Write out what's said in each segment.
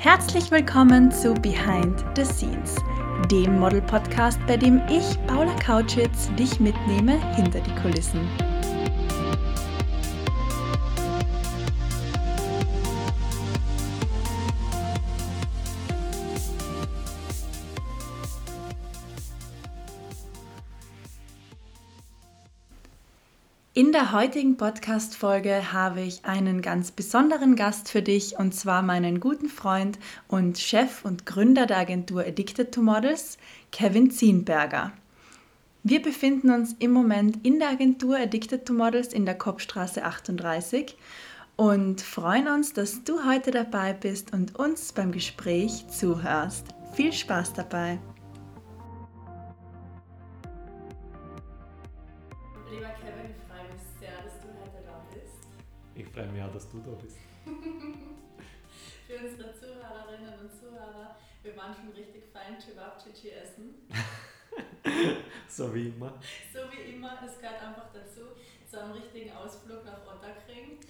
Herzlich willkommen zu Behind the Scenes, dem Model-Podcast, bei dem ich, Paula Kautschitz, dich mitnehme hinter die Kulissen. In der heutigen Podcast-Folge habe ich einen ganz besonderen Gast für dich und zwar meinen guten Freund und Chef und Gründer der Agentur Addicted to Models, Kevin Zienberger. Wir befinden uns im Moment in der Agentur Addicted to Models in der Kopfstraße 38 und freuen uns, dass du heute dabei bist und uns beim Gespräch zuhörst. Viel Spaß dabei! Freue mich auch, dass du da bist. Für unsere Zuhörerinnen und Zuhörer, wir waren schon richtig fein Chewabchichi essen. so wie immer. So wie immer, das gehört einfach dazu, zu einem richtigen Ausflug nach Otterkring.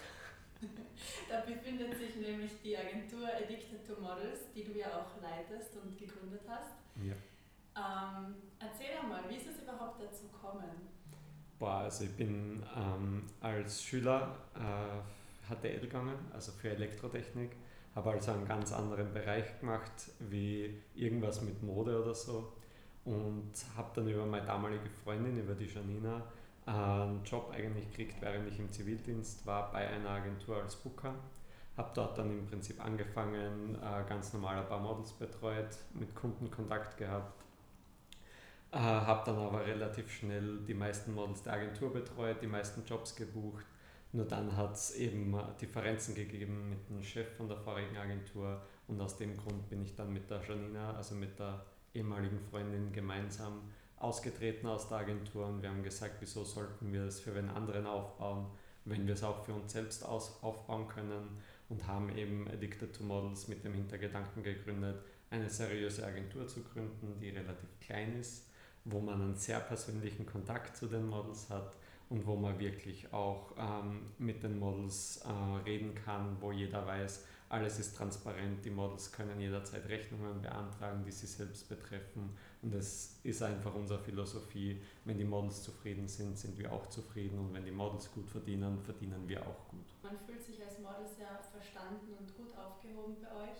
da befindet sich nämlich die Agentur Addicted to Models, die du ja auch leitest und gegründet hast. Ja. Ähm, erzähl einmal, wie ist es überhaupt dazu gekommen? Boah, also ich bin ähm, als Schüler äh, HTL gegangen, also für Elektrotechnik, habe also einen ganz anderen Bereich gemacht, wie irgendwas mit Mode oder so und habe dann über meine damalige Freundin, über die Janina, einen Job eigentlich gekriegt, während ich im Zivildienst war, bei einer Agentur als Booker. Habe dort dann im Prinzip angefangen, äh, ganz normal ein paar Models betreut, mit Kunden Kontakt gehabt. Äh, habe dann aber relativ schnell die meisten Models der Agentur betreut, die meisten Jobs gebucht. Nur dann hat es eben Differenzen gegeben mit dem Chef von der vorigen Agentur und aus dem Grund bin ich dann mit der Janina, also mit der ehemaligen Freundin, gemeinsam ausgetreten aus der Agentur und wir haben gesagt, wieso sollten wir es für einen anderen aufbauen, wenn wir es auch für uns selbst aus, aufbauen können und haben eben Addicted to Models mit dem Hintergedanken gegründet, eine seriöse Agentur zu gründen, die relativ klein ist, wo man einen sehr persönlichen Kontakt zu den Models hat und wo man wirklich auch ähm, mit den Models äh, reden kann, wo jeder weiß, alles ist transparent, die Models können jederzeit Rechnungen beantragen, die sie selbst betreffen und es ist einfach unsere Philosophie, wenn die Models zufrieden sind, sind wir auch zufrieden und wenn die Models gut verdienen, verdienen wir auch gut. Man fühlt sich als Model sehr verstanden und gut aufgehoben bei euch.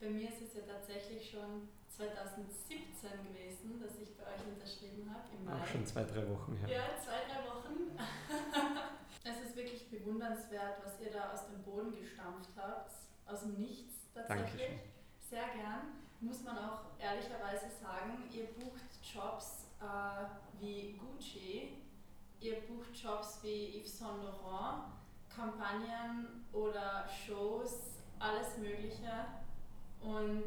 Bei mir ist es ja tatsächlich schon 2017 gewesen, dass ich bei euch unterschrieben habe im Mai. Auch schon zwei, drei Wochen her. Ja, zwei, drei Wochen. es ist wirklich bewundernswert, was ihr da aus dem Boden gestampft habt, aus dem Nichts tatsächlich. Dankeschön. Sehr gern. Muss man auch ehrlicherweise sagen, ihr bucht Jobs äh, wie Gucci, ihr bucht Jobs wie Yves Saint Laurent, Kampagnen oder Shows, alles Mögliche. Und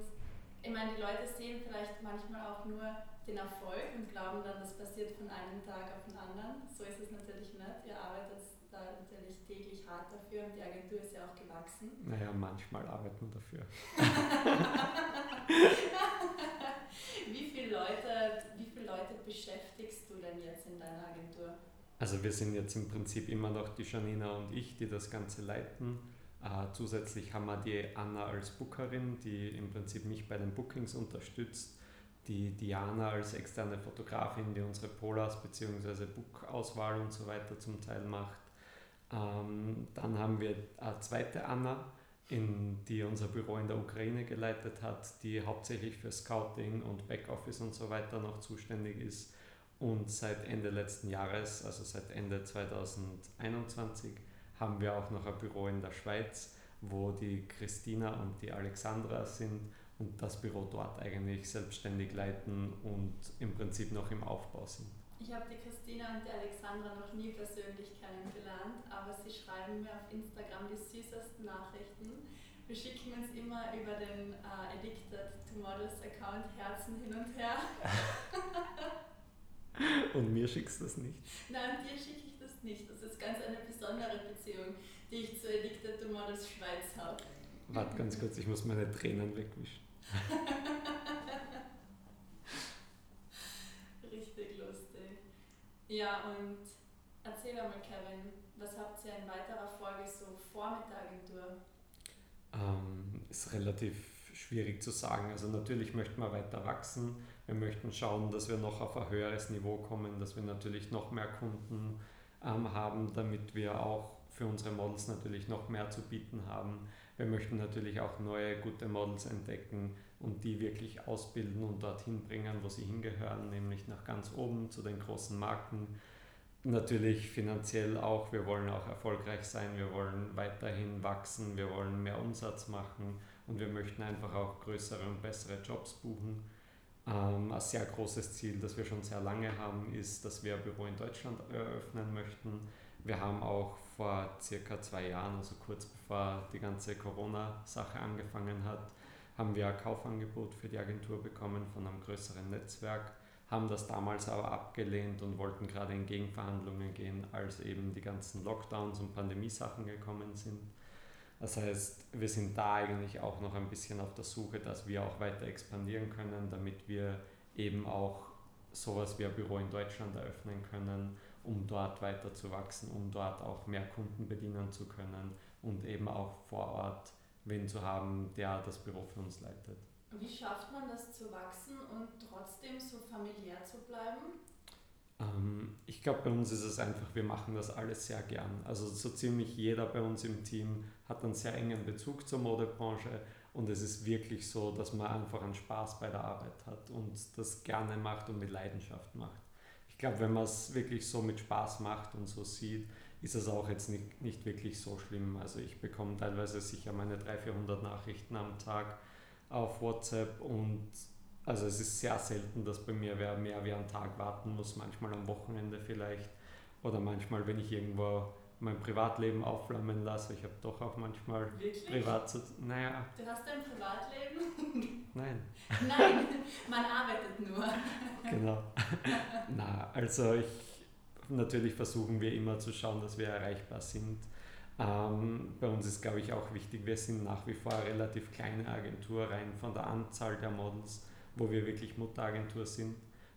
ich meine, die Leute sehen vielleicht manchmal auch nur den Erfolg und glauben dann, das passiert von einem Tag auf den anderen. So ist es natürlich nicht. Ihr arbeitet da natürlich täglich hart dafür und die Agentur ist ja auch gewachsen. Naja, manchmal arbeitet man dafür. wie, viele Leute, wie viele Leute beschäftigst du denn jetzt in deiner Agentur? Also wir sind jetzt im Prinzip immer noch die Janina und ich, die das Ganze leiten. Äh, zusätzlich haben wir die Anna als Bookerin, die im Prinzip mich bei den Bookings unterstützt. Die Diana als externe Fotografin, die unsere Polars bzw. Book-Auswahl und so weiter zum Teil macht. Ähm, dann haben wir eine zweite Anna, in, die unser Büro in der Ukraine geleitet hat, die hauptsächlich für Scouting und Backoffice und so weiter noch zuständig ist. Und seit Ende letzten Jahres, also seit Ende 2021, haben wir auch noch ein Büro in der Schweiz, wo die Christina und die Alexandra sind und das Büro dort eigentlich selbstständig leiten und im Prinzip noch im Aufbau sind. Ich habe die Christina und die Alexandra noch nie persönlich kennengelernt, aber sie schreiben mir auf Instagram die süßesten Nachrichten. Wir schicken uns immer über den uh, Addicted to Models Account Herzen hin und her. und mir schickst du das nicht? Nein, dir schicke ich nicht. Das ist ganz eine besondere Beziehung, die ich zur Edicta Models Schweiz habe. Warte ganz kurz, ich muss meine Tränen wegwischen. Richtig lustig. Ja, und erzähl einmal, Kevin, was habt ihr in weiterer Folge so vor mit der Agentur? Ähm, ist relativ schwierig zu sagen. Also natürlich möchten wir weiter wachsen. Wir möchten schauen, dass wir noch auf ein höheres Niveau kommen, dass wir natürlich noch mehr Kunden ähm, haben, damit wir auch für unsere Models natürlich noch mehr zu bieten haben. Wir möchten natürlich auch neue gute Models entdecken und die wirklich ausbilden und dorthin bringen, wo sie hingehören, nämlich nach ganz oben zu den großen Marken. Natürlich finanziell auch, wir wollen auch erfolgreich sein, wir wollen weiterhin wachsen, wir wollen mehr Umsatz machen und wir möchten einfach auch größere und bessere Jobs buchen. Ähm, ein sehr großes Ziel, das wir schon sehr lange haben, ist, dass wir ein Büro in Deutschland eröffnen möchten. Wir haben auch vor circa zwei Jahren, also kurz bevor die ganze Corona-Sache angefangen hat, haben wir ein Kaufangebot für die Agentur bekommen von einem größeren Netzwerk, haben das damals aber abgelehnt und wollten gerade in Gegenverhandlungen gehen, als eben die ganzen Lockdowns und Pandemiesachen gekommen sind. Das heißt, wir sind da eigentlich auch noch ein bisschen auf der Suche, dass wir auch weiter expandieren können, damit wir eben auch sowas wie ein Büro in Deutschland eröffnen können, um dort weiter zu wachsen, um dort auch mehr Kunden bedienen zu können und eben auch vor Ort wen zu haben, der das Büro für uns leitet. Wie schafft man das zu wachsen und trotzdem so familiär zu bleiben? Ähm, ich glaube, bei uns ist es einfach, wir machen das alles sehr gern. Also so ziemlich jeder bei uns im Team hat einen sehr engen Bezug zur Modebranche und es ist wirklich so, dass man einfach einen Spaß bei der Arbeit hat und das gerne macht und mit Leidenschaft macht. Ich glaube, wenn man es wirklich so mit Spaß macht und so sieht, ist es auch jetzt nicht, nicht wirklich so schlimm. Also ich bekomme teilweise sicher meine 300, 400 Nachrichten am Tag auf WhatsApp und also es ist sehr selten, dass bei mir wer mehr wie einen Tag warten muss, manchmal am Wochenende vielleicht oder manchmal, wenn ich irgendwo mein Privatleben aufflammen lasse. Ich habe doch auch manchmal Wirklich? privat zu. Naja. Du hast ein Privatleben? Nein. Nein, man arbeitet nur. Genau. Na, also ich natürlich versuchen wir immer zu schauen, dass wir erreichbar sind. Ähm, bei uns ist, glaube ich, auch wichtig, wir sind nach wie vor eine relativ kleine Agentur, rein von der Anzahl der Models, wo wir wirklich Mutteragentur sind.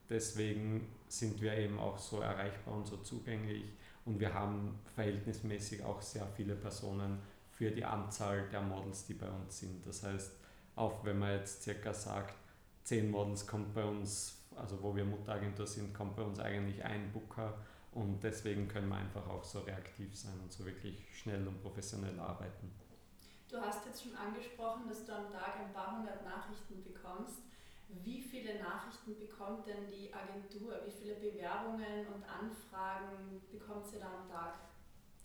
Deswegen sind wir eben auch so erreichbar und so zugänglich und wir haben verhältnismäßig auch sehr viele Personen für die Anzahl der Models, die bei uns sind. Das heißt, auch wenn man jetzt circa sagt, zehn Models kommt bei uns, also wo wir Mutteragentur sind, kommt bei uns eigentlich ein Booker und deswegen können wir einfach auch so reaktiv sein und so wirklich schnell und professionell arbeiten. Du hast jetzt schon angesprochen, dass du am Tag ein paar hundert Nachrichten bekommst. Wie viele Nachrichten bekommt denn die Agentur? Wie viele Bewerbungen und Anfragen bekommt sie da am Tag?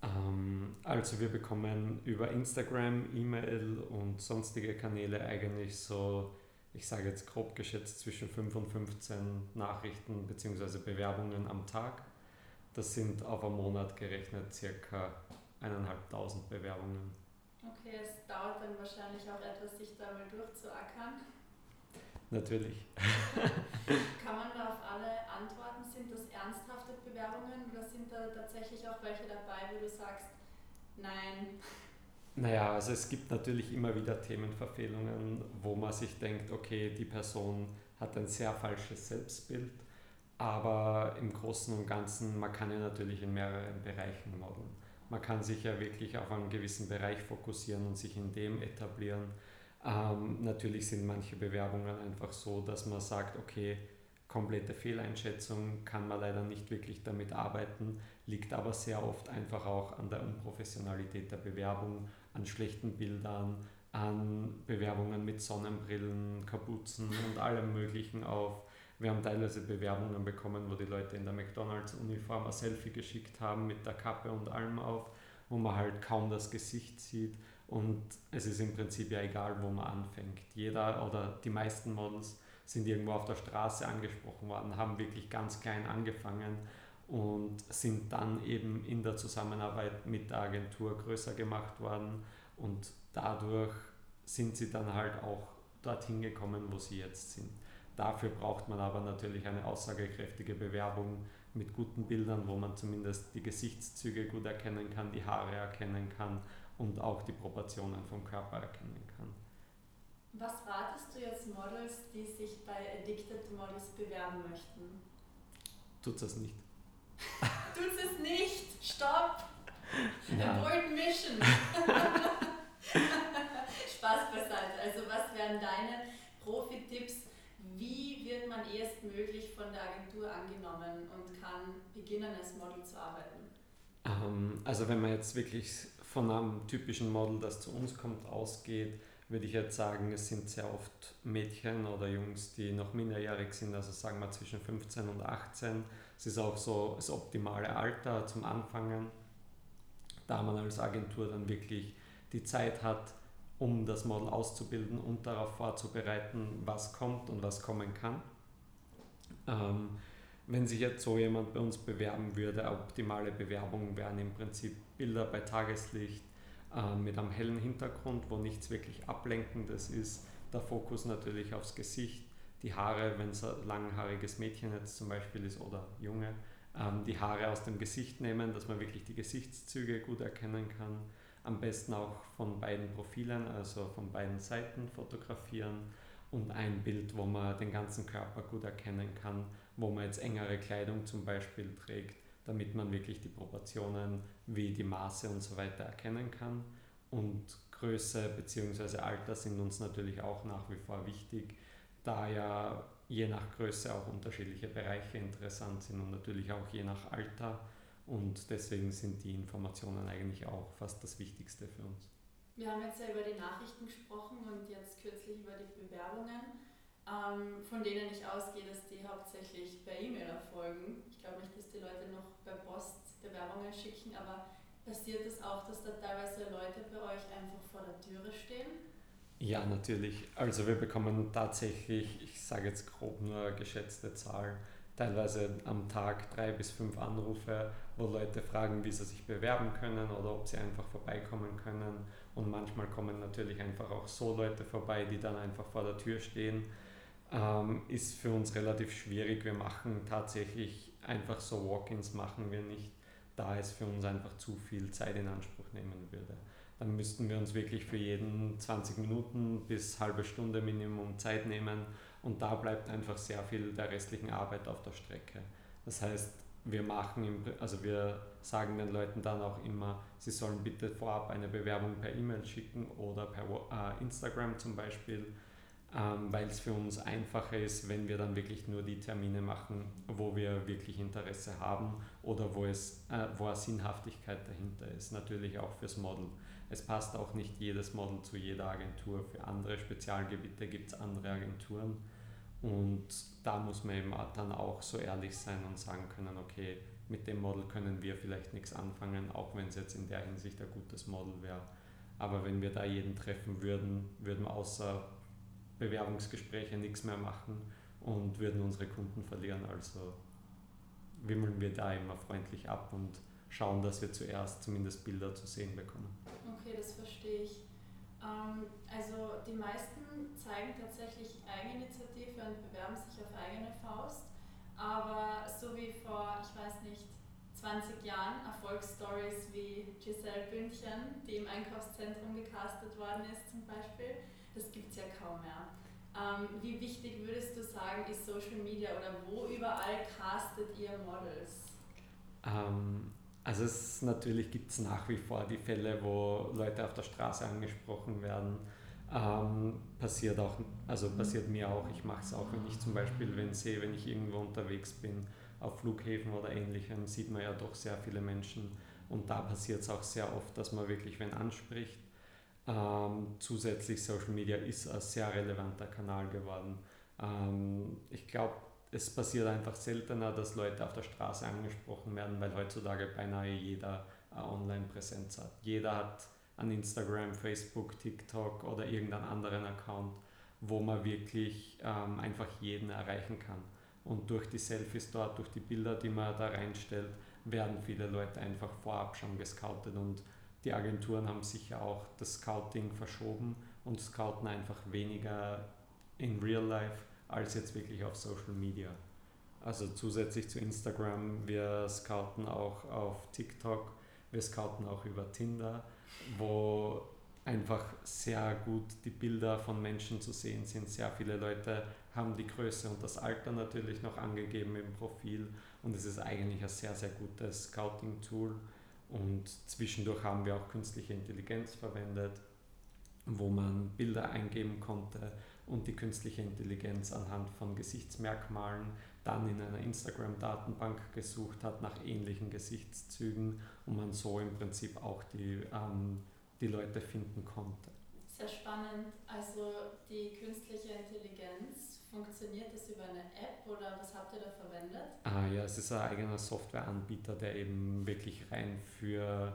Ähm, also wir bekommen über Instagram, E-Mail und sonstige Kanäle eigentlich so, ich sage jetzt grob geschätzt, zwischen 5 und 15 Nachrichten bzw. Bewerbungen am Tag. Das sind auf einen Monat gerechnet circa eineinhalbtausend Bewerbungen. Okay, es dauert dann wahrscheinlich auch etwas, sich da mal durchzuackern. Natürlich. Kann man da auf alle antworten? Sind das ernsthafte Bewerbungen oder sind da tatsächlich auch welche dabei, wo du sagst, nein? Naja, also es gibt natürlich immer wieder Themenverfehlungen, wo man sich denkt, okay, die Person hat ein sehr falsches Selbstbild aber im Großen und Ganzen, man kann ja natürlich in mehreren Bereichen modeln. Man kann sich ja wirklich auf einen gewissen Bereich fokussieren und sich in dem etablieren. Ähm, natürlich sind manche Bewerbungen einfach so, dass man sagt, okay, komplette Fehleinschätzung kann man leider nicht wirklich damit arbeiten, liegt aber sehr oft einfach auch an der Unprofessionalität der Bewerbung, an schlechten Bildern, an Bewerbungen mit Sonnenbrillen, Kapuzen und allem Möglichen auf wir haben teilweise Bewerbungen bekommen, wo die Leute in der McDonalds-Uniform ein Selfie geschickt haben mit der Kappe und allem auf, wo man halt kaum das Gesicht sieht. Und es ist im Prinzip ja egal, wo man anfängt. Jeder oder die meisten Models sind irgendwo auf der Straße angesprochen worden, haben wirklich ganz klein angefangen und sind dann eben in der Zusammenarbeit mit der Agentur größer gemacht worden und dadurch sind sie dann halt auch dorthin gekommen, wo sie jetzt sind. Dafür braucht man aber natürlich eine aussagekräftige Bewerbung mit guten Bildern, wo man zumindest die Gesichtszüge gut erkennen kann, die Haare erkennen kann und auch die Proportionen vom Körper erkennen kann. Was ratest du jetzt Models, die sich bei Addicted Models bewerben möchten? Tut es nicht. Tut es nicht! Stopp! Ja. Abort Mission! Spaß beiseite. Also was wären deine Tipps, wie wird man erstmöglich von der Agentur angenommen und kann beginnen, als Model zu arbeiten? Ähm, also wenn man jetzt wirklich von einem typischen Model, das zu uns kommt, ausgeht, würde ich jetzt sagen, es sind sehr oft Mädchen oder Jungs, die noch minderjährig sind, also sagen wir zwischen 15 und 18. Es ist auch so das optimale Alter zum Anfangen, da man als Agentur dann wirklich die Zeit hat, um das Model auszubilden und darauf vorzubereiten, was kommt und was kommen kann. Ähm, wenn sich jetzt so jemand bei uns bewerben würde, optimale Bewerbungen wären im Prinzip Bilder bei Tageslicht äh, mit einem hellen Hintergrund, wo nichts wirklich Ablenkendes ist. Der Fokus natürlich aufs Gesicht, die Haare, wenn es ein langhaariges Mädchen jetzt zum Beispiel ist oder Junge, ähm, die Haare aus dem Gesicht nehmen, dass man wirklich die Gesichtszüge gut erkennen kann. Am besten auch von beiden Profilen, also von beiden Seiten fotografieren und ein Bild, wo man den ganzen Körper gut erkennen kann, wo man jetzt engere Kleidung zum Beispiel trägt, damit man wirklich die Proportionen wie die Maße und so weiter erkennen kann. Und Größe bzw. Alter sind uns natürlich auch nach wie vor wichtig, da ja je nach Größe auch unterschiedliche Bereiche interessant sind und natürlich auch je nach Alter. Und deswegen sind die Informationen eigentlich auch fast das Wichtigste für uns. Wir haben jetzt ja über die Nachrichten gesprochen und jetzt kürzlich über die Bewerbungen, ähm, von denen ich ausgehe, dass die hauptsächlich per E-Mail erfolgen. Ich glaube nicht, dass die Leute noch per Post Bewerbungen schicken, aber passiert es das auch, dass da teilweise Leute bei euch einfach vor der Türe stehen? Ja, natürlich. Also wir bekommen tatsächlich, ich sage jetzt grob nur geschätzte Zahl, teilweise am Tag drei bis fünf Anrufe, wo Leute fragen, wie sie sich bewerben können oder ob sie einfach vorbeikommen können. Und manchmal kommen natürlich einfach auch so Leute vorbei, die dann einfach vor der Tür stehen. Ähm, ist für uns relativ schwierig. Wir machen tatsächlich einfach so Walk-ins machen wir nicht, da es für uns einfach zu viel Zeit in Anspruch nehmen würde dann müssten wir uns wirklich für jeden 20 Minuten bis halbe Stunde Minimum Zeit nehmen und da bleibt einfach sehr viel der restlichen Arbeit auf der Strecke. Das heißt, wir machen, also wir sagen den Leuten dann auch immer, sie sollen bitte vorab eine Bewerbung per E-Mail schicken oder per äh, Instagram zum Beispiel, ähm, weil es für uns einfacher ist, wenn wir dann wirklich nur die Termine machen, wo wir wirklich Interesse haben oder wo es äh, wo eine Sinnhaftigkeit dahinter ist, natürlich auch fürs Model. Es passt auch nicht jedes Model zu jeder Agentur. Für andere Spezialgebiete gibt es andere Agenturen. Und da muss man eben dann auch so ehrlich sein und sagen können, okay, mit dem Model können wir vielleicht nichts anfangen, auch wenn es jetzt in der Hinsicht ein gutes Model wäre. Aber wenn wir da jeden treffen würden, würden wir außer Bewerbungsgespräche nichts mehr machen und würden unsere Kunden verlieren. Also wimmeln wir da immer freundlich ab und schauen, dass wir zuerst zumindest Bilder zu sehen bekommen. Okay, das verstehe ich. Ähm, also die meisten zeigen tatsächlich Eigeninitiative und bewerben sich auf eigene Faust, aber so wie vor, ich weiß nicht, 20 Jahren Erfolgsstories wie Giselle Bündchen, die im Einkaufszentrum gecastet worden ist zum Beispiel, das gibt es ja kaum mehr. Ähm, wie wichtig würdest du sagen, ist Social Media oder wo überall castet ihr Models? Ähm, also es natürlich gibt es nach wie vor die Fälle, wo Leute auf der Straße angesprochen werden. Ähm, passiert auch, also passiert mir auch. Ich mache es auch, wenn ich zum Beispiel, wenn sehe, wenn ich irgendwo unterwegs bin, auf Flughäfen oder ähnlichem, sieht man ja doch sehr viele Menschen. Und da passiert es auch sehr oft, dass man wirklich wen anspricht. Ähm, zusätzlich Social Media ist ein sehr relevanter Kanal geworden. Ähm, ich glaube, es passiert einfach seltener, dass Leute auf der Straße angesprochen werden, weil heutzutage beinahe jeder eine Online-Präsenz hat. Jeder hat an Instagram, Facebook, TikTok oder irgendeinen anderen Account, wo man wirklich ähm, einfach jeden erreichen kann. Und durch die Selfies dort, durch die Bilder, die man da reinstellt, werden viele Leute einfach vorab schon gescoutet und die Agenturen haben sicher auch das Scouting verschoben und scouten einfach weniger in Real Life als jetzt wirklich auf Social Media. Also zusätzlich zu Instagram, wir scouten auch auf TikTok, wir scouten auch über Tinder, wo einfach sehr gut die Bilder von Menschen zu sehen sind. Sehr viele Leute haben die Größe und das Alter natürlich noch angegeben im Profil und es ist eigentlich ein sehr, sehr gutes Scouting-Tool. Und zwischendurch haben wir auch künstliche Intelligenz verwendet, wo man Bilder eingeben konnte und die künstliche Intelligenz anhand von Gesichtsmerkmalen dann in einer Instagram-Datenbank gesucht hat nach ähnlichen Gesichtszügen und man so im Prinzip auch die, ähm, die Leute finden konnte. Sehr spannend. Also die künstliche Intelligenz, funktioniert das über eine App oder was habt ihr da verwendet? Ah ja, es ist ein eigener Softwareanbieter, der eben wirklich rein für,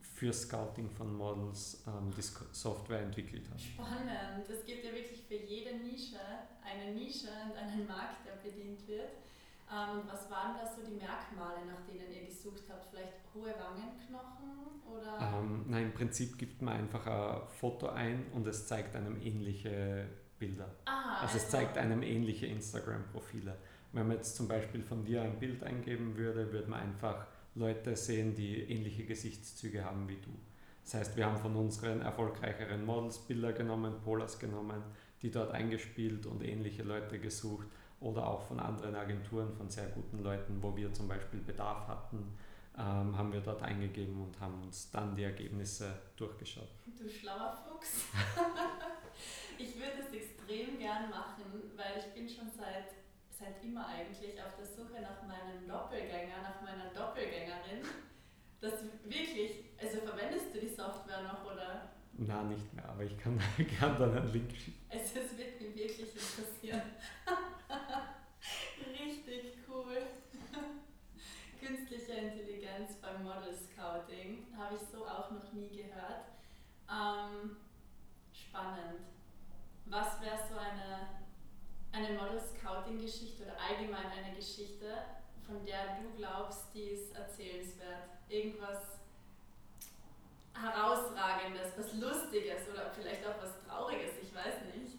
für Scouting von Models ähm, die Software entwickelt hat. Spannend. Es gibt ja wirklich für jede Nische eine Nische und einen Markt, der bedient wird. Ähm, was waren da so die Merkmale, nach denen ihr gesucht habt? Vielleicht hohe Wangenknochen oder? Ähm, nein, im Prinzip gibt man einfach ein Foto ein und es zeigt einem ähnliche Bilder. Ah, also, also es zeigt einem ähnliche Instagram-Profile. Wenn man jetzt zum Beispiel von dir ein Bild eingeben würde, würde man einfach Leute sehen, die ähnliche Gesichtszüge haben wie du. Das heißt, wir haben von unseren erfolgreicheren Models Bilder genommen, Polars genommen, die dort eingespielt und ähnliche Leute gesucht oder auch von anderen Agenturen, von sehr guten Leuten, wo wir zum Beispiel Bedarf hatten, ähm, haben wir dort eingegeben und haben uns dann die Ergebnisse durchgeschaut. Du schlauer Fuchs. ich würde es extrem gern machen, weil ich bin schon seit, seit immer eigentlich auf der Suche nach meinem Doppelgänger, nach meiner Doppelgängerin. Das wirklich, also verwendest du die Software noch oder? Na, nicht mehr, aber ich kann gerne dann einen Link schicken. Also es wird mich wirklich interessieren. Richtig cool. Künstliche Intelligenz beim Model Scouting habe ich so auch noch nie gehört. Ähm, spannend. Was wäre so eine, eine Model Scouting Geschichte oder allgemein eine Geschichte, von der du glaubst, die ist erzählenswert? Irgendwas Herausragendes, was Lustiges oder vielleicht auch was Trauriges, ich weiß nicht.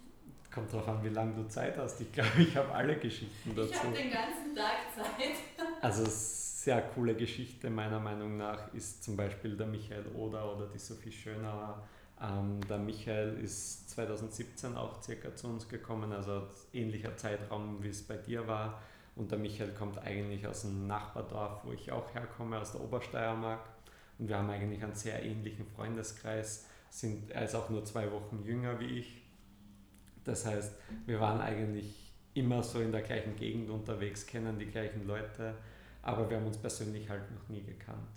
Kommt drauf an, wie lange du Zeit hast. Ich glaube, ich habe alle Geschichten dazu. Ich habe den ganzen Tag Zeit. Also sehr coole Geschichte meiner Meinung nach ist zum Beispiel der Michael Oder oder die Sophie Schönauer. Ähm, der Michael ist 2017 auch circa zu uns gekommen, also ähnlicher Zeitraum, wie es bei dir war. Und der Michael kommt eigentlich aus einem Nachbardorf, wo ich auch herkomme, aus der Obersteiermark. Und wir haben eigentlich einen sehr ähnlichen Freundeskreis. Sind, er ist auch nur zwei Wochen jünger wie ich. Das heißt, wir waren eigentlich immer so in der gleichen Gegend unterwegs, kennen die gleichen Leute, aber wir haben uns persönlich halt noch nie gekannt.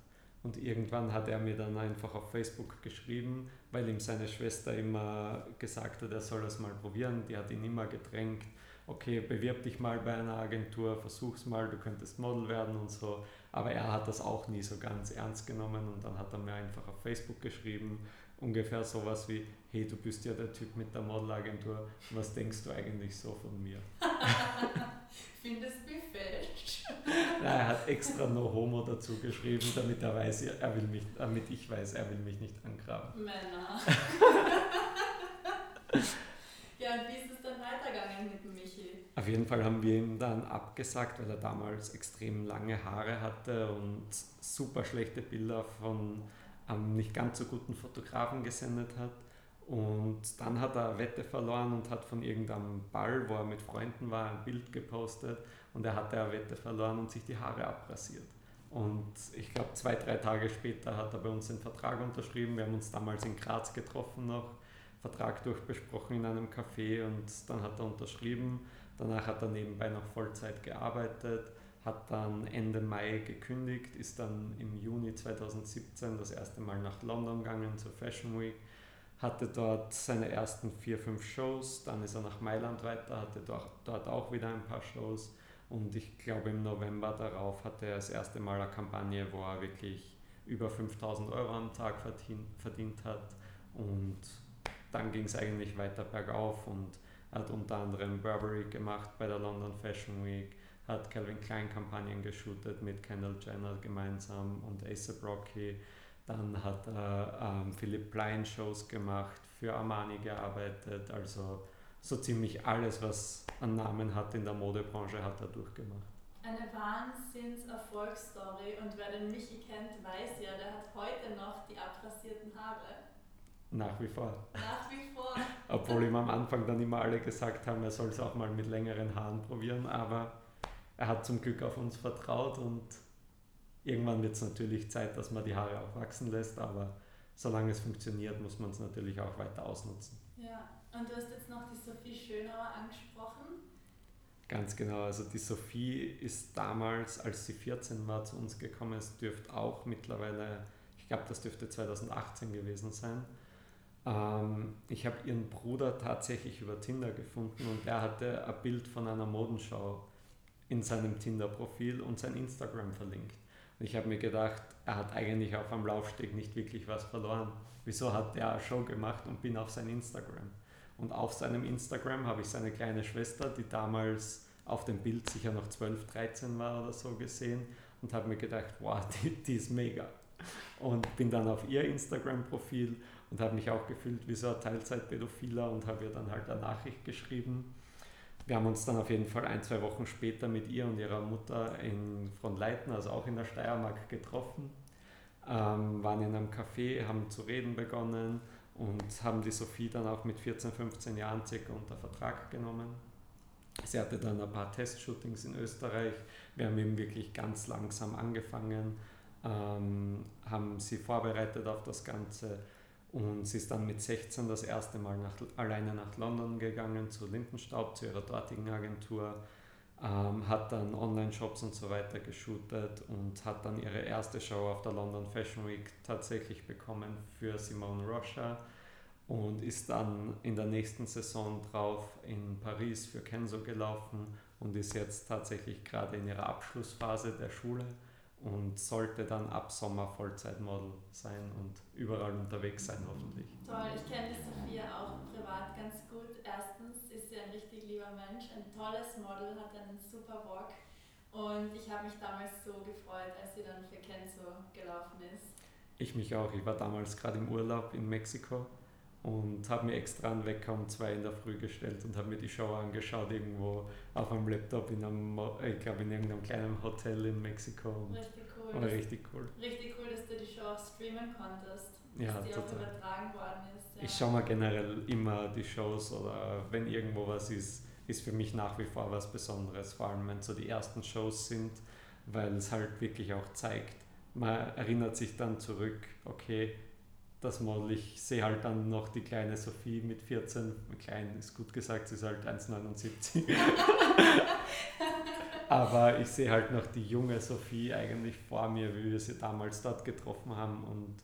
Und irgendwann hat er mir dann einfach auf Facebook geschrieben, weil ihm seine Schwester immer gesagt hat, er soll es mal probieren. Die hat ihn immer gedrängt, okay, bewirb dich mal bei einer Agentur, versuch's mal, du könntest Model werden und so. Aber er hat das auch nie so ganz ernst genommen und dann hat er mir einfach auf Facebook geschrieben, ungefähr sowas wie, hey, du bist ja der Typ mit der Modelagentur, was denkst du eigentlich so von mir? Findest du mich falsch? Nein, er hat extra No Homo dazu geschrieben, damit er weiß, er will mich, damit ich weiß, er will mich nicht angraben. Männer. ja, und wie ist es dann weitergegangen mit dem Michi? Auf jeden Fall haben wir ihm dann abgesagt, weil er damals extrem lange Haare hatte und super schlechte Bilder von einem nicht ganz so guten Fotografen gesendet hat. Und dann hat er Wette verloren und hat von irgendeinem Ball, wo er mit Freunden war, ein Bild gepostet und er hatte eine Wette verloren und sich die Haare abrasiert. Und ich glaube, zwei, drei Tage später hat er bei uns den Vertrag unterschrieben. Wir haben uns damals in Graz getroffen noch, Vertrag durchbesprochen in einem Café und dann hat er unterschrieben. Danach hat er nebenbei noch Vollzeit gearbeitet, hat dann Ende Mai gekündigt, ist dann im Juni 2017 das erste Mal nach London gegangen zur Fashion Week, hatte dort seine ersten vier, fünf Shows, dann ist er nach Mailand weiter, hatte dort auch wieder ein paar Shows und ich glaube im November darauf hatte er das erste Mal eine Kampagne, wo er wirklich über 5000 Euro am Tag verdient, hat und dann ging es eigentlich weiter bergauf und hat unter anderem Burberry gemacht bei der London Fashion Week, hat Calvin Klein Kampagnen geshootet mit Kendall Jenner gemeinsam und ASAP Rocky. Dann hat er ähm, Philipp Plein Shows gemacht, für Armani gearbeitet, also so ziemlich alles, was an Namen hat in der Modebranche, hat er durchgemacht. Eine Wahnsinns-Erfolgsstory und wer den Michi kennt, weiß ja, der hat heute noch die abrasierten Haare. Nach wie vor. Nach wie vor. Obwohl ihm am Anfang dann immer alle gesagt haben, er soll es auch mal mit längeren Haaren probieren, aber er hat zum Glück auf uns vertraut und irgendwann wird es natürlich Zeit, dass man die Haare auch wachsen lässt, aber solange es funktioniert, muss man es natürlich auch weiter ausnutzen. Ja, Und du hast jetzt noch die Sophie Schönauer angesprochen. Ganz genau, also die Sophie ist damals, als sie 14 war, zu uns gekommen. Es dürfte auch mittlerweile, ich glaube, das dürfte 2018 gewesen sein. Ähm, ich habe ihren Bruder tatsächlich über Tinder gefunden und er hatte ein Bild von einer Modenschau in seinem Tinder-Profil und sein Instagram verlinkt. Und ich habe mir gedacht, er hat eigentlich auf einem Laufsteg nicht wirklich was verloren. Wieso hat er eine Show gemacht und bin auf sein Instagram? Und auf seinem Instagram habe ich seine kleine Schwester, die damals auf dem Bild sicher noch 12, 13 war oder so gesehen und habe mir gedacht, wow, die, die ist mega. Und bin dann auf ihr Instagram-Profil und habe mich auch gefühlt wie so ein Teilzeitpädophiler und habe ihr dann halt eine Nachricht geschrieben. Wir haben uns dann auf jeden Fall ein, zwei Wochen später mit ihr und ihrer Mutter in Frontleiten, also auch in der Steiermark, getroffen, ähm, waren in einem Café, haben zu reden begonnen und haben die Sophie dann auch mit 14, 15 Jahren circa unter Vertrag genommen. Sie hatte dann ein paar Testshootings in Österreich. Wir haben eben wirklich ganz langsam angefangen, ähm, haben sie vorbereitet auf das Ganze und sie ist dann mit 16 das erste Mal nach, alleine nach London gegangen, zu Lindenstaub, zu ihrer dortigen Agentur, ähm, hat dann Online-Shops und so weiter geshootet und hat dann ihre erste Show auf der London Fashion Week tatsächlich bekommen für Simone Rocha und ist dann in der nächsten Saison drauf in Paris für Kenzo gelaufen und ist jetzt tatsächlich gerade in ihrer Abschlussphase der Schule und sollte dann ab Sommer Vollzeitmodel sein und überall unterwegs sein hoffentlich. Toll, ich kenne die Sophia auch privat ganz gut. Erstens ist sie ein richtig lieber Mensch, ein tolles Model, hat einen super Bock und ich habe mich damals so gefreut, als sie dann für Kenzo gelaufen ist. Ich mich auch, ich war damals gerade im Urlaub in Mexiko und habe mir extra einen Wecker um zwei in der Früh gestellt und habe mir die Show angeschaut irgendwo auf einem Laptop in einem, ich glaube in irgendeinem kleinen Hotel in Mexiko. Richtig cool. War richtig cool. Richtig cool, dass du die Show auch streamen konntest. Ja, dass die total. auch übertragen worden ist. Ja. Ich schaue mir generell immer die Shows oder wenn irgendwo was ist, ist für mich nach wie vor was Besonderes, vor allem wenn es so die ersten Shows sind, weil es halt wirklich auch zeigt, man erinnert sich dann zurück, okay, das Model. Ich sehe halt dann noch die kleine Sophie mit 14, klein ist gut gesagt, sie ist halt 1,79. Aber ich sehe halt noch die junge Sophie eigentlich vor mir, wie wir sie damals dort getroffen haben und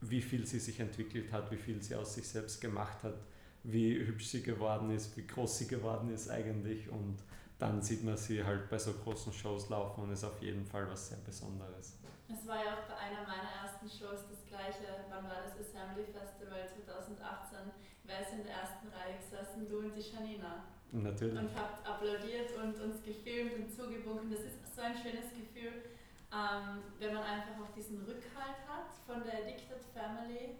wie viel sie sich entwickelt hat, wie viel sie aus sich selbst gemacht hat, wie hübsch sie geworden ist, wie groß sie geworden ist eigentlich und dann sieht man sie halt bei so großen Shows laufen und ist auf jeden Fall was sehr Besonderes. Es war ja auch bei einer meiner ersten Shows das gleiche. Wann war das Assembly Festival 2018? Wer ist in der ersten Reihe gesessen? Du und die Janina. Natürlich. Und habt applaudiert und uns gefilmt und zugebunken. Das ist so ein schönes Gefühl, ähm, wenn man einfach auch diesen Rückhalt hat von der Addicted Family.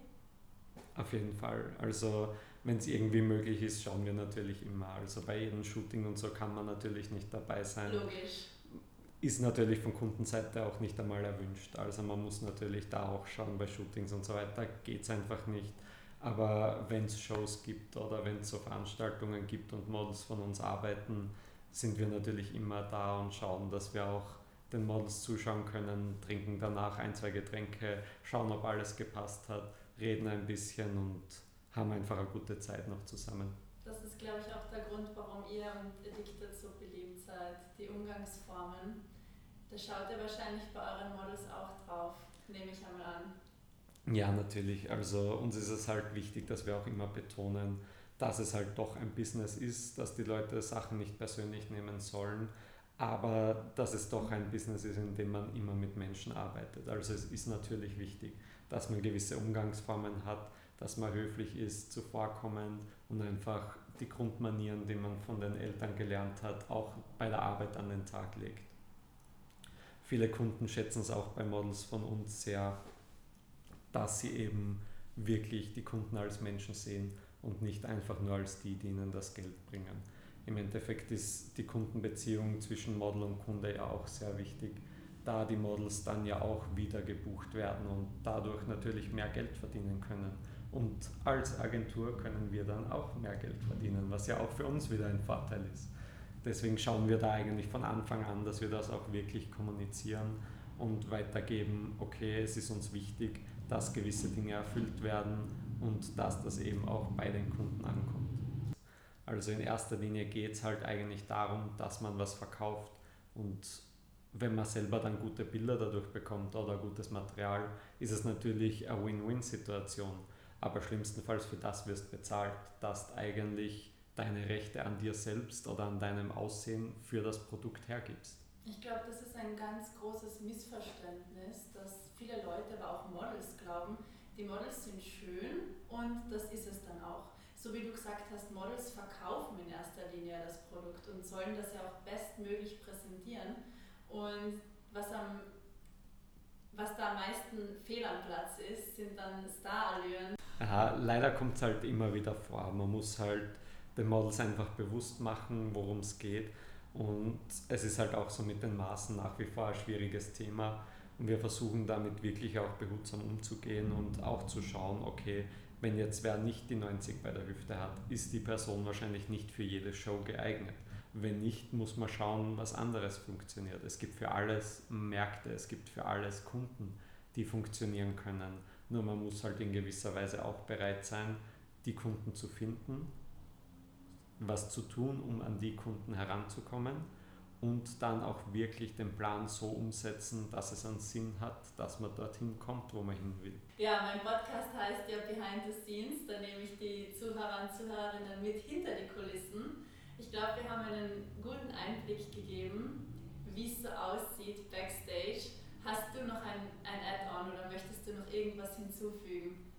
Auf jeden Fall. Also wenn es irgendwie möglich ist, schauen wir natürlich immer. Also bei jedem Shooting und so kann man natürlich nicht dabei sein. Logisch ist natürlich von Kundenseite auch nicht einmal erwünscht. Also man muss natürlich da auch schauen bei Shootings und so weiter, geht es einfach nicht. Aber wenn es Shows gibt oder wenn es so Veranstaltungen gibt und Models von uns arbeiten, sind wir natürlich immer da und schauen, dass wir auch den Models zuschauen können, trinken danach ein, zwei Getränke, schauen, ob alles gepasst hat, reden ein bisschen und haben einfach eine gute Zeit noch zusammen. Das ist, glaube ich, auch der Grund, warum ihr und Addicted so beliebt seid, die Umgangsformen. Da schaut ihr wahrscheinlich bei euren Models auch drauf, nehme ich einmal an. Ja, natürlich. Also uns ist es halt wichtig, dass wir auch immer betonen, dass es halt doch ein Business ist, dass die Leute Sachen nicht persönlich nehmen sollen, aber dass es doch ein Business ist, in dem man immer mit Menschen arbeitet. Also es ist natürlich wichtig, dass man gewisse Umgangsformen hat, dass man höflich ist, zuvorkommend und einfach die Grundmanieren, die man von den Eltern gelernt hat, auch bei der Arbeit an den Tag legt viele Kunden schätzen es auch bei Models von uns sehr, dass sie eben wirklich die Kunden als Menschen sehen und nicht einfach nur als die, die ihnen das Geld bringen. Im Endeffekt ist die Kundenbeziehung zwischen Model und Kunde ja auch sehr wichtig, da die Models dann ja auch wieder gebucht werden und dadurch natürlich mehr Geld verdienen können. Und als Agentur können wir dann auch mehr Geld verdienen, was ja auch für uns wieder ein Vorteil ist deswegen schauen wir da eigentlich von Anfang an, dass wir das auch wirklich kommunizieren und weitergeben, okay, es ist uns wichtig, dass gewisse Dinge erfüllt werden und dass das eben auch bei den Kunden ankommt. Also in erster Linie geht es halt eigentlich darum, dass man was verkauft und wenn man selber dann gute Bilder dadurch bekommt oder gutes Material, ist es natürlich eine Win-Win-Situation. Aber schlimmstenfalls für das wirst bezahlt, dass eigentlich deine Rechte an dir selbst oder an deinem Aussehen für das Produkt hergibst. Ich glaube, das ist ein ganz großes Missverständnis, dass viele Leute, aber auch Models glauben, die Models sind schön und das ist es dann auch. So wie du gesagt hast, Models verkaufen in erster Linie das Produkt und sollen das ja auch bestmöglich präsentieren. Und was, am, was da am meisten fehl am Platz ist, sind dann Starallüren. Aha, leider kommt es halt immer wieder vor. Man muss halt den Models einfach bewusst machen, worum es geht. Und es ist halt auch so mit den Maßen nach wie vor ein schwieriges Thema. Und wir versuchen damit wirklich auch behutsam umzugehen und auch zu schauen, okay, wenn jetzt wer nicht die 90 bei der Hüfte hat, ist die Person wahrscheinlich nicht für jede Show geeignet. Wenn nicht, muss man schauen, was anderes funktioniert. Es gibt für alles Märkte, es gibt für alles Kunden, die funktionieren können. Nur man muss halt in gewisser Weise auch bereit sein, die Kunden zu finden, was zu tun, um an die Kunden heranzukommen und dann auch wirklich den Plan so umsetzen, dass es einen Sinn hat, dass man dorthin kommt, wo man hin will. Ja, mein Podcast heißt ja Behind the Scenes, da nehme ich die Zuhörer und Zuhörerinnen mit hinter die Kulissen. Ich glaube, wir haben einen guten Einblick gegeben, wie es so aussieht backstage. Hast du noch ein, ein Add-on oder möchtest du noch irgendwas hinzufügen?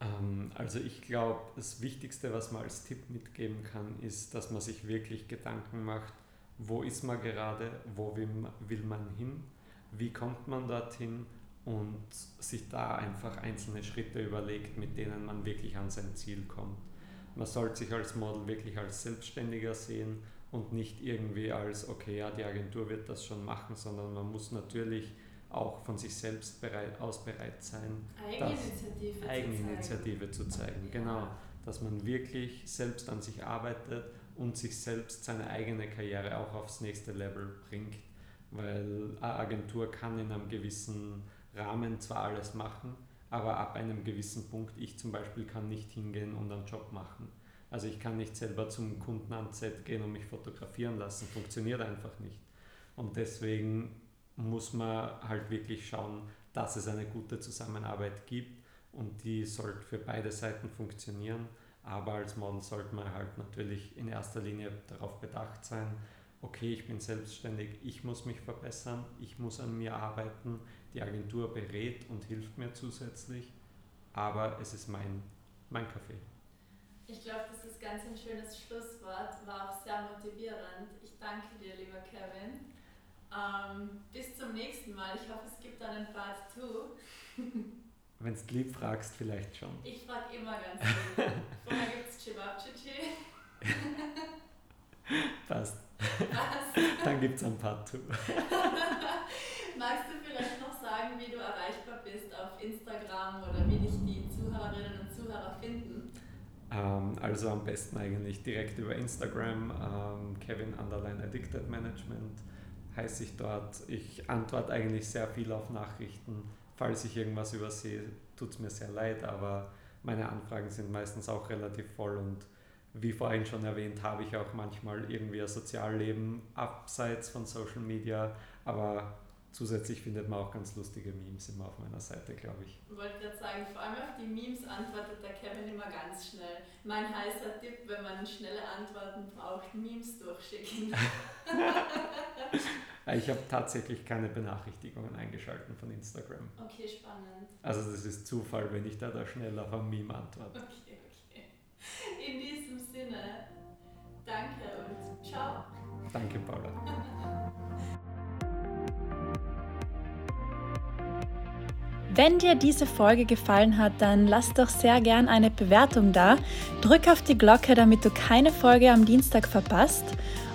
Ähm, also ich glaube, das Wichtigste, was man als Tipp mitgeben kann, ist, dass man sich wirklich Gedanken macht, wo ist man gerade, wo will man, will man hin, wie kommt man dorthin und sich da einfach einzelne Schritte überlegt, mit denen man wirklich an sein Ziel kommt. Man sollte sich als Model wirklich als Selbstständiger sehen und nicht irgendwie als, okay, ja, die Agentur wird das schon machen, sondern man muss natürlich auch von sich selbst bereit, aus bereit sein, Eigeninitiative, Eigeninitiative zu zeigen. Zu zeigen. Ja. Genau, dass man wirklich selbst an sich arbeitet und sich selbst seine eigene Karriere auch aufs nächste Level bringt. Weil eine Agentur kann in einem gewissen Rahmen zwar alles machen, aber ab einem gewissen Punkt, ich zum Beispiel kann nicht hingehen und einen Job machen. Also ich kann nicht selber zum Kunden ans Set gehen und mich fotografieren lassen, funktioniert einfach nicht. Und deswegen muss man halt wirklich schauen, dass es eine gute Zusammenarbeit gibt und die sollte für beide Seiten funktionieren. Aber als Model sollte man halt natürlich in erster Linie darauf bedacht sein, okay, ich bin selbstständig, ich muss mich verbessern, ich muss an mir arbeiten, die Agentur berät und hilft mir zusätzlich, aber es ist mein, mein Kaffee. Ich glaube, das ist ganz ein schönes Schlusswort, war auch sehr motivierend. Ich danke dir, lieber Kevin. Ähm, bis zum nächsten Mal. Ich hoffe, es gibt einen Part 2. Wenn du lieb fragst, vielleicht schon. Ich frage immer ganz lieb. Vorher gibt es Chibabchichi. Passt. Passt. Dann gibt es ein Part 2. Magst du vielleicht noch sagen, wie du erreichbar Ähm, also am besten eigentlich direkt über Instagram, ähm, Kevin Underline Addicted Management heiße ich dort. Ich antworte eigentlich sehr viel auf Nachrichten Falls ich irgendwas übersehe, tut es mir sehr leid, aber meine Anfragen sind meistens auch relativ voll und wie vorhin schon erwähnt, habe ich auch manchmal irgendwie ein Sozialleben abseits von Social Media, aber zusätzlich findet man auch ganz lustige Memes immer auf meiner Seite, glaube ich. Ich wollte gerade sagen, vor allem auf die Memes antwortet der Kevin immer ganz schnell. Mein heißer Tipp, wenn man schnelle Antworten braucht, Memes durchschicken. ich habe tatsächlich keine Benachrichtigungen eingeschaltet von Instagram. Okay, spannend. Also das ist Zufall, wenn ich da, da schnell auf ein Meme antworte. Okay, okay. In diesem Sinne, danke und ciao. Danke, Paula. Wenn dir diese Folge gefallen hat, dann lass doch sehr gern eine Bewertung da. Drück auf die Glocke, damit du keine Folge am Dienstag verpasst.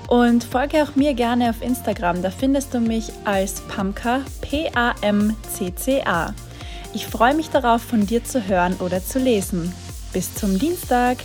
Und folge auch mir gerne auf Instagram. Da findest du mich als Pamka, P-A-M-C-C-A. Ich freue mich darauf, von dir zu hören oder zu lesen. Bis zum Dienstag!